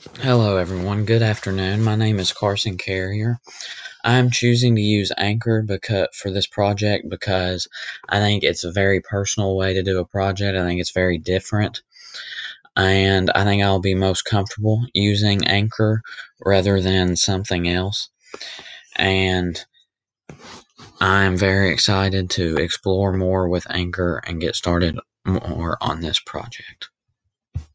Hello, everyone. Good afternoon. My name is Carson Carrier. I'm choosing to use Anchor because for this project because I think it's a very personal way to do a project. I think it's very different, and I think I'll be most comfortable using Anchor rather than something else. And I'm very excited to explore more with Anchor and get started more on this project.